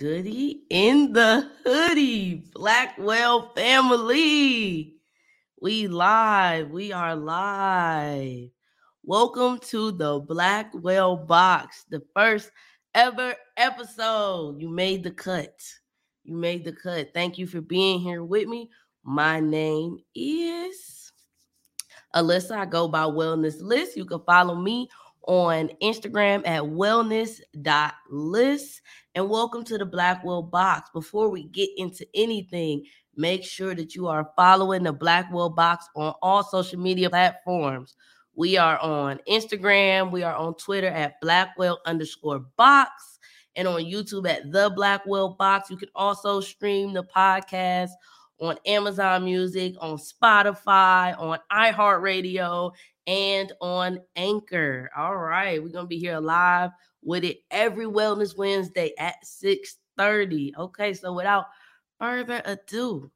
goody in the hoodie, Blackwell family. We live. We are live. Welcome to the Blackwell box, the first ever episode. You made the cut. You made the cut. Thank you for being here with me. My name is Alyssa. I go by Wellness Liss. You can follow me on Instagram at wellness.liss. And welcome to the Blackwell Box. Before we get into anything, make sure that you are following the Blackwell Box on all social media platforms. We are on Instagram, we are on Twitter at Blackwell underscore box, and on YouTube at the Blackwell Box. You can also stream the podcast on Amazon Music, on Spotify, on iHeartRadio, and on Anchor. All right, we're gonna be here live with it every Wellness Wednesday at 6:30. Okay, so without further ado,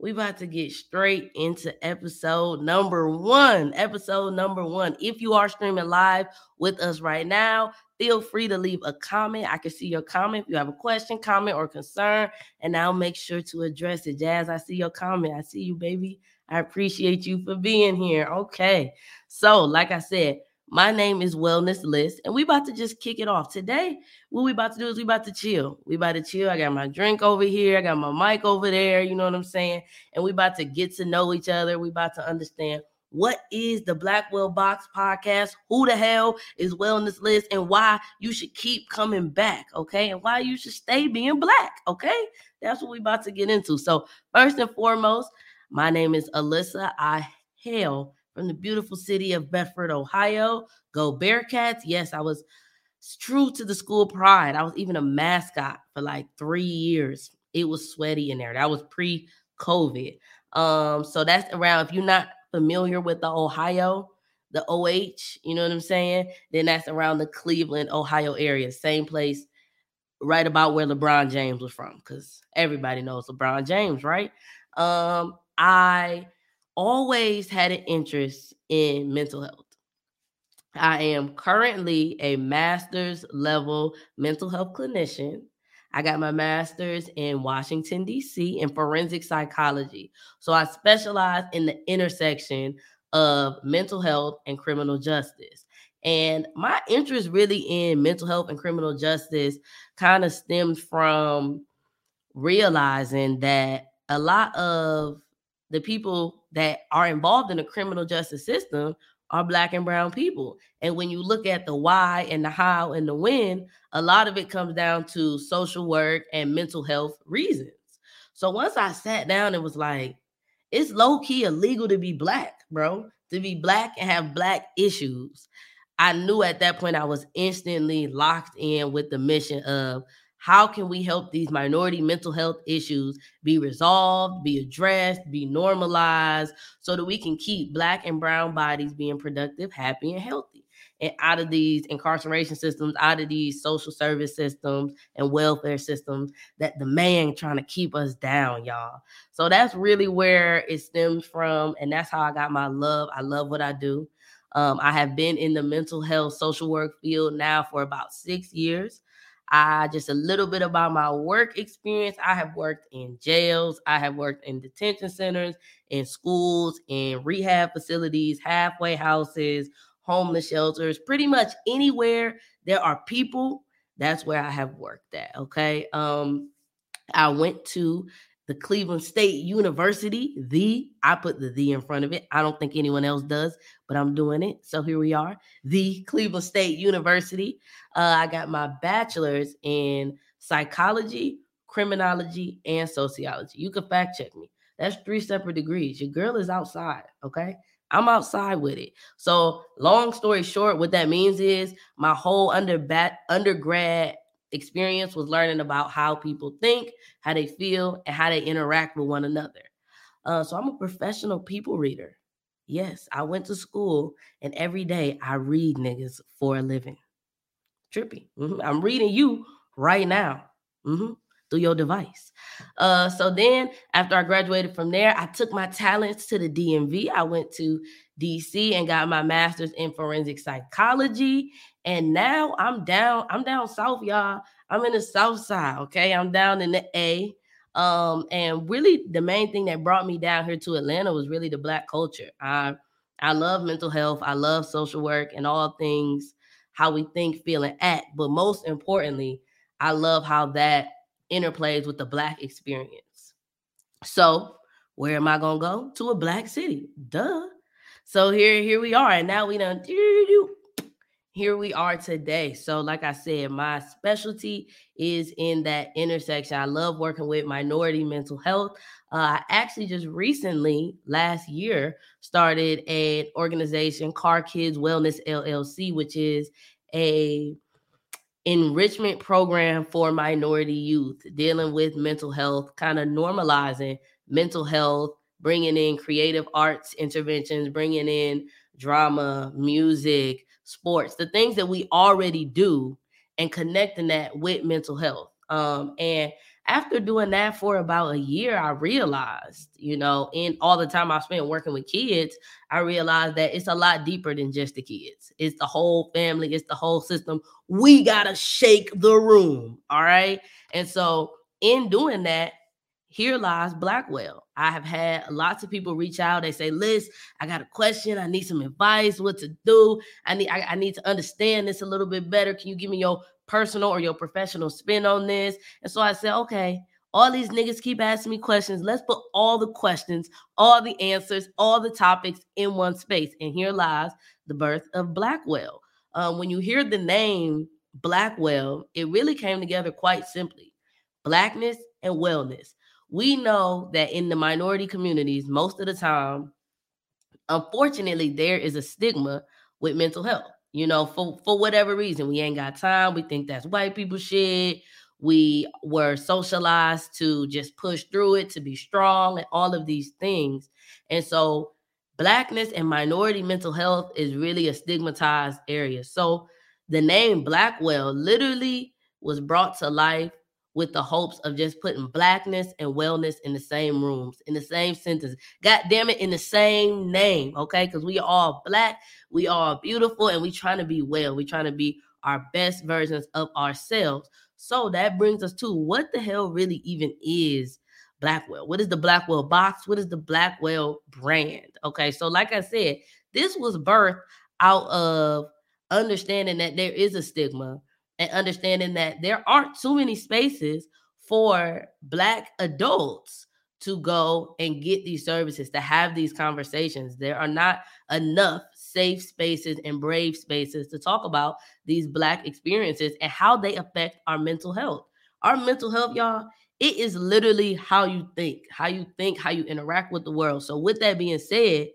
we about to get straight into episode number one. Episode number one. If you are streaming live with us right now, feel free to leave a comment. I can see your comment. If you have a question, comment, or concern, and I'll make sure to address it. Jazz, I see your comment. I see you, baby. I appreciate you for being here. Okay. So, like I said, my name is Wellness Liss, and we about to just kick it off. Today, what we about to do is we about to chill. We about to chill. I got my drink over here, I got my mic over there, you know what I'm saying? And we about to get to know each other. We about to understand what is the Blackwell Box podcast? Who the hell is Wellness Liss and why you should keep coming back, okay? And why you should stay being black, okay? That's what we about to get into. So, first and foremost, my name is Alyssa. I hail from the beautiful city of Bedford, Ohio. Go Bearcats. Yes, I was true to the school pride. I was even a mascot for like three years. It was sweaty in there. That was pre-COVID. Um, so that's around. If you're not familiar with the Ohio, the OH, you know what I'm saying? Then that's around the Cleveland, Ohio area. Same place, right about where LeBron James was from, because everybody knows LeBron James, right? Um, I always had an interest in mental health. I am currently a master's level mental health clinician. I got my master's in Washington, D.C., in forensic psychology. So I specialize in the intersection of mental health and criminal justice. And my interest really in mental health and criminal justice kind of stems from realizing that a lot of the people that are involved in the criminal justice system are black and brown people. And when you look at the why and the how and the when, a lot of it comes down to social work and mental health reasons. So once I sat down and was like, it's low key illegal to be black, bro, to be black and have black issues. I knew at that point I was instantly locked in with the mission of how can we help these minority mental health issues be resolved, be addressed, be normalized so that we can keep black and brown bodies being productive, happy, and healthy? And out of these incarceration systems, out of these social service systems and welfare systems that the man trying to keep us down, y'all. So that's really where it stems from. And that's how I got my love. I love what I do. Um, I have been in the mental health social work field now for about six years. I just a little bit about my work experience. I have worked in jails, I have worked in detention centers, in schools, in rehab facilities, halfway houses, homeless shelters, pretty much anywhere there are people, that's where I have worked at. Okay. Um, I went to the Cleveland State University, the, I put the the in front of it. I don't think anyone else does, but I'm doing it. So here we are, the Cleveland State University. Uh, I got my bachelor's in psychology, criminology, and sociology. You can fact check me. That's three separate degrees. Your girl is outside, okay? I'm outside with it. So, long story short, what that means is my whole under undergrad experience was learning about how people think, how they feel, and how they interact with one another. Uh, so I'm a professional people reader. Yes, I went to school and every day I read niggas for a living. Trippy. Mm-hmm. I'm reading you right now mm-hmm. through your device. Uh, so then, after I graduated from there, I took my talents to the DMV. I went to DC and got my master's in forensic psychology. And now I'm down, I'm down south, y'all. I'm in the South Side. Okay, I'm down in the A. Um, and really, the main thing that brought me down here to Atlanta was really the Black culture. I I love mental health. I love social work and all things how we think, feel, and act. But most importantly, I love how that interplays with the Black experience. So, where am I gonna go? To a Black city. Duh. So here, here we are, and now we done here we are today. So, like I said, my specialty is in that intersection. I love working with minority mental health. Uh, I actually just recently, last year, started an organization, Car Kids Wellness LLC, which is a enrichment program for minority youth dealing with mental health, kind of normalizing mental health, bringing in creative arts interventions, bringing in drama, music, sports, the things that we already do, and connecting that with mental health. Um, and after doing that for about a year, I realized, you know, in all the time I spent working with kids, I realized that it's a lot deeper than just the kids. It's the whole family, it's the whole system. We got to shake the room. All right. And so, in doing that, here lies Blackwell. I have had lots of people reach out. They say, Liss, I got a question. I need some advice, what to do. I need I, I, need to understand this a little bit better. Can you give me your personal or your professional spin on this? And so I said, okay, all these niggas keep asking me questions. Let's put all the questions, all the answers, all the topics in one space. And here lies the birth of Blackwell. Um, when you hear the name Blackwell, it really came together quite simply blackness and wellness we know that in the minority communities, most of the time, unfortunately, there is a stigma with mental health. You know, for for whatever reason, we ain't got time. We think that's white people shit. We were socialized to just push through it, to be strong, and all of these things. And so, blackness and minority mental health is really a stigmatized area. So, the name Blackwell literally was brought to life with the hopes of just putting blackness and wellness in the same rooms, in the same sentence. God damn it, in the same name, okay? Because we are all black, we are beautiful, and we trying to be well. We trying to be our best versions of ourselves. So that brings us to what the hell really even is Blackwell? What is the Blackwell box? What is the Blackwell brand? Okay, so like I said, this was birthed out of understanding that there is a stigma and understanding that there aren't too many spaces for Black adults to go and get these services, to have these conversations. There are not enough safe spaces and brave spaces to talk about these Black experiences and how they affect our mental health. Our mental health, y'all, it is literally how you think, how you think, how you interact with the world. So, with that being said,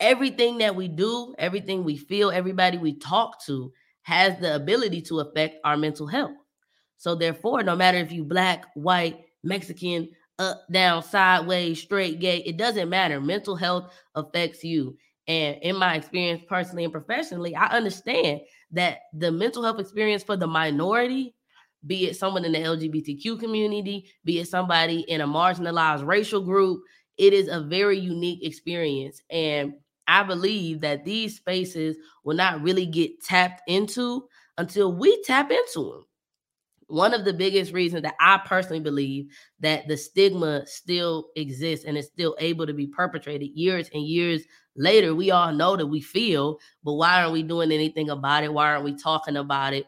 everything that we do, everything we feel, everybody we talk to has the ability to affect our mental health. So therefore, no matter if you black, white, Mexican, up, down, sideways, straight, gay, it doesn't matter. Mental health affects you. And in my experience, personally and professionally, I understand that the mental health experience for the minority, be it someone in the LGBTQ community, be it somebody in a marginalized racial group, it is a very unique experience. And I believe that these spaces will not really get tapped into until we tap into them. One of the biggest reasons that I personally believe that the stigma still exists and is still able to be perpetrated years and years later, we all know that we feel, but why aren't we doing anything about it? Why aren't we talking about it?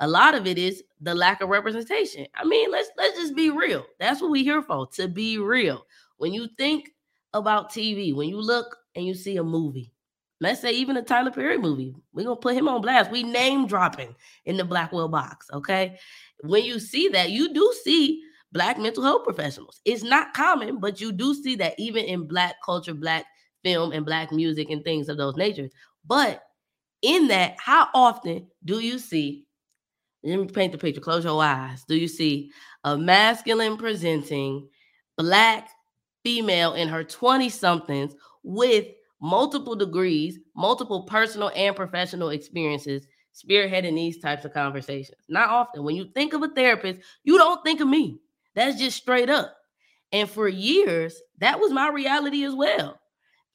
A lot of it is the lack of representation. I mean, let's let's just be real. That's what we here for, to be real. When you think about TV, when you look and you see a movie, let's say even a Tyler Perry movie, we're gonna put him on blast. We name dropping in the Blackwell box. Okay. When you see that, you do see black mental health professionals. It's not common, but you do see that even in black culture, black film, and black music and things of those natures. But in that, how often do you see? Let me paint the picture. Close your eyes. Do you see a masculine presenting black female in her 20 somethings with multiple degrees, multiple personal and professional experiences, spearheading these types of conversations. Not often. When you think of a therapist, you don't think of me. That's just straight up. And for years, that was my reality as well.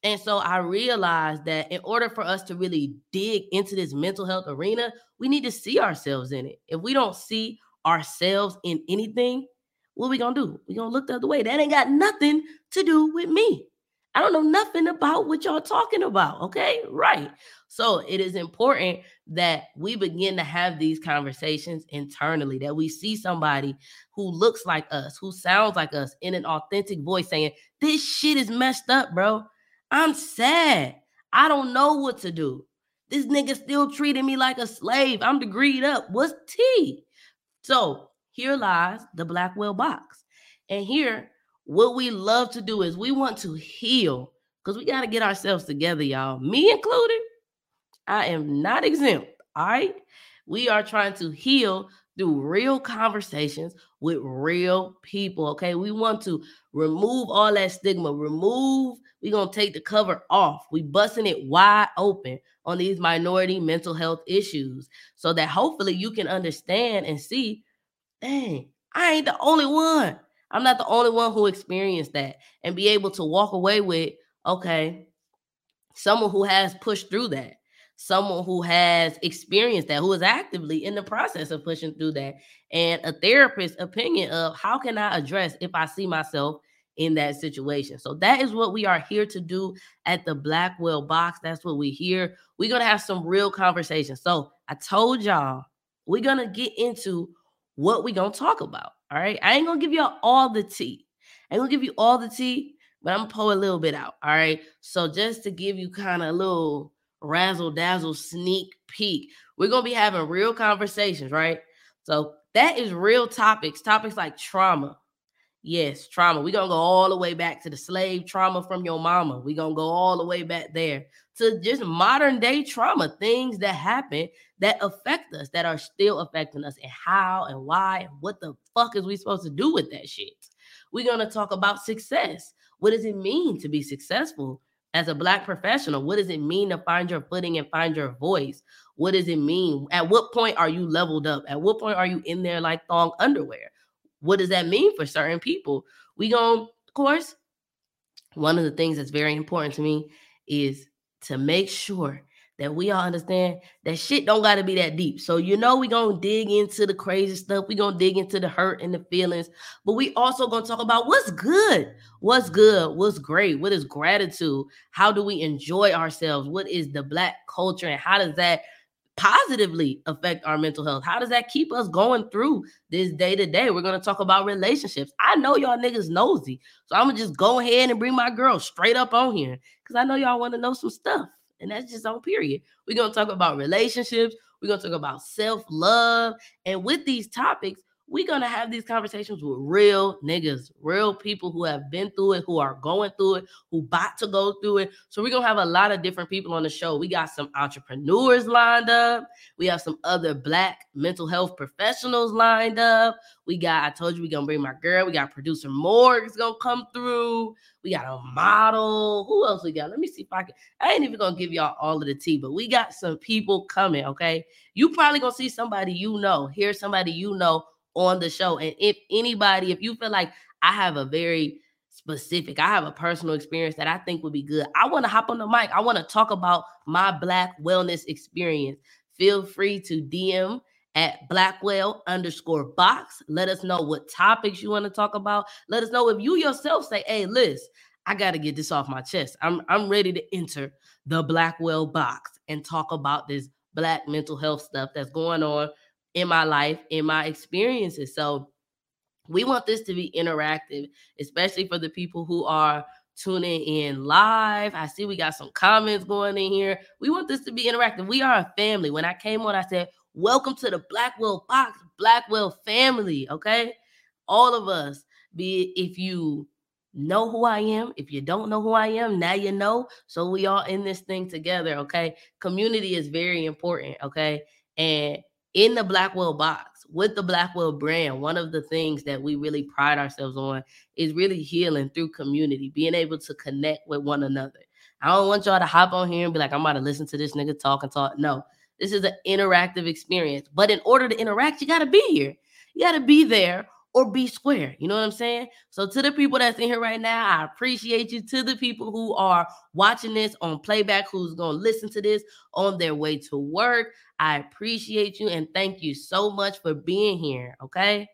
And so I realized that in order for us to really dig into this mental health arena, we need to see ourselves in it. If we don't see ourselves in anything, what we gonna do? We gonna look the other way. That ain't got nothing to do with me. I don't know nothing about what y'all talking about. Okay, right. So it is important that we begin to have these conversations internally, that we see somebody who looks like us, who sounds like us in an authentic voice saying, This shit is messed up, bro. I'm sad. I don't know what to do. This nigga still treating me like a slave. I'm degreed up. What's tea? So here lies the Blackwell box. And here, what we love to do is we want to heal because we got to get ourselves together, y'all. Me included. I am not exempt. All right. We are trying to heal through real conversations with real people. Okay. We want to remove all that stigma, remove, we're going to take the cover off. We busting it wide open on these minority mental health issues so that hopefully you can understand and see, dang, I ain't the only one. I'm not the only one who experienced that and be able to walk away with, okay, someone who has pushed through that someone who has experienced that, who is actively in the process of pushing through that, and a therapist's opinion of how can I address if I see myself in that situation. So that is what we are here to do at the Blackwell Box. That's what we here. We're gonna have some real conversations. So I told y'all we're gonna get into what we gonna talk about. All right. I ain't gonna give y'all all the tea. I ain't gonna give you all the tea, but I'm gonna pull a little bit out. All right. So just to give you kind of a little razzle dazzle sneak peek. We're to be having real conversations, right? So that is real topics, topics like trauma. Yes, trauma. We're going to go all the way back to the slave trauma from your mama. We're going to go all the way back there to just modern day trauma, things that happen that affect us, that are still affecting us, and how and why, and what the fuck is we supposed to do with that shit? We're going to talk about success. What does it mean to be successful? as a black professional what does it mean to find your footing and find your voice what does it mean at what point are you leveled up at what point are you in there like thong underwear what does that mean for certain people we going of course one of the things that's very important to me is to make sure that we all understand that shit don't got to be that deep. So you know we gonna dig into the crazy stuff. We gonna dig into the hurt and the feelings, but we also gonna talk about what's good, what's good, what's great, what is gratitude, how do we enjoy ourselves, what is the black culture, and how does that positively affect our mental health? How does that keep us going through this day to day? We're gonna talk about relationships. I know y'all niggas nosy, so I'm gonna just go ahead and bring my girl straight up on here because I know y'all want to know some stuff. And that's just on period. We're going to talk about relationships. We're going to talk about self love. And with these topics, we're gonna have these conversations with real niggas, real people who have been through it, who are going through it, who about to go through it. So we're gonna have a lot of different people on the show. We got some entrepreneurs lined up. We have some other black mental health professionals lined up. We got, I told you we're gonna bring my girl. We got producer Morg's gonna come through. We got a model. Who else we got? Let me see if I can. I ain't even gonna give y'all all of the tea, but we got some people coming. Okay, you probably gonna see somebody you know, hear somebody you know on the show. And if anybody, if you feel like I have a very specific, I have a personal experience that I think would be good, I want to hop on the mic. I want to talk about my Black wellness experience. Feel free to DM at blackwell underscore box. Let us know what topics you want to talk about. Let us know if you yourself say, hey, Liss, I got to get this off my chest. I'm, I'm ready to enter the Blackwell box and talk about this Black mental health stuff that's going on in my life, in my experiences. So we want this to be interactive, especially for the people who are tuning in live. I see we got some comments going in here. We want this to be interactive. We are a family. When I came on, I said, Welcome to the Blackwell Box, Blackwell family. Okay. All of us, be if you know who I am, if you don't know who I am, now you know. So we all in this thing together. Okay. Community is very important. Okay. And in the Blackwell box with the Blackwell brand, one of the things that we really pride ourselves on is really healing through community, being able to connect with one another. I don't want y'all to hop on here and be like, I'm about to listen to this nigga talk and talk. No, this is an interactive experience. But in order to interact, you got to be here. You got to be there or be square. You know what I'm saying? So to the people that's in here right now, I appreciate you. To the people who are watching this on playback, who's going to listen to this on their way to work, I appreciate you and thank you so much for being here. Okay.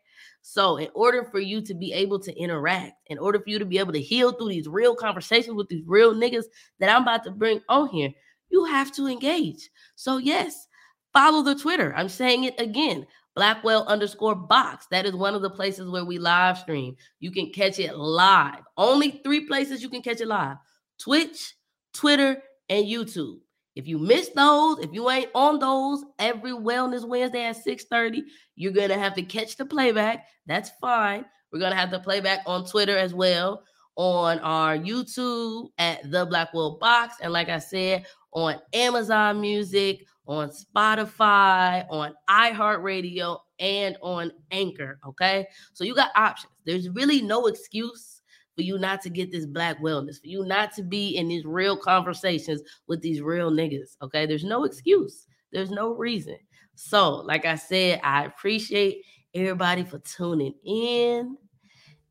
So, in order for you to be able to interact, in order for you to be able to heal through these real conversations with these real niggas that I'm about to bring on here, you have to engage. So, yes, follow the Twitter. I'm saying it again. Blackwell underscore box. That is one of the places where we live stream. You can catch it live. Only three places you can catch it live Twitch, Twitter, and YouTube. If you miss those, if you ain't on those every Wellness Wednesday at 6:30, you're gonna have to catch the playback. That's fine. We're gonna have the playback on Twitter as well, on our YouTube at the Blackwell Box, and like I said, on Amazon Music, on Spotify, on iHeartRadio, and on Anchor. Okay, so you got options. There's really no excuse for you not to get this black wellness, for you not to be in these real conversations with these real niggas. Okay. There's no excuse, there's no reason. So, like I said, I appreciate everybody for tuning in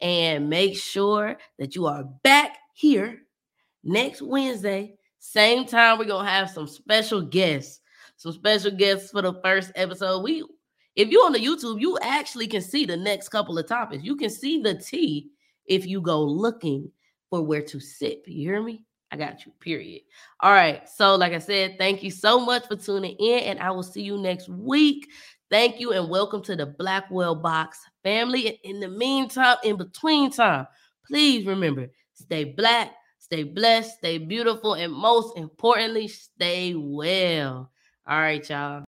and make sure that you are back here next Wednesday. Same time, we're gonna have some special guests, some special guests for the first episode. We, if you're on the YouTube, you actually can see the next couple of topics. You can see the tea if you go looking for where to sip. You hear me? I got you, period. All right. So, like I said, thank you so much for tuning in, and I will see you next week. Thank you, and welcome to the Blackwell Box family. In the meantime, in between time, please remember stay black, stay blessed, stay beautiful, and most importantly, stay well. All right, y'all.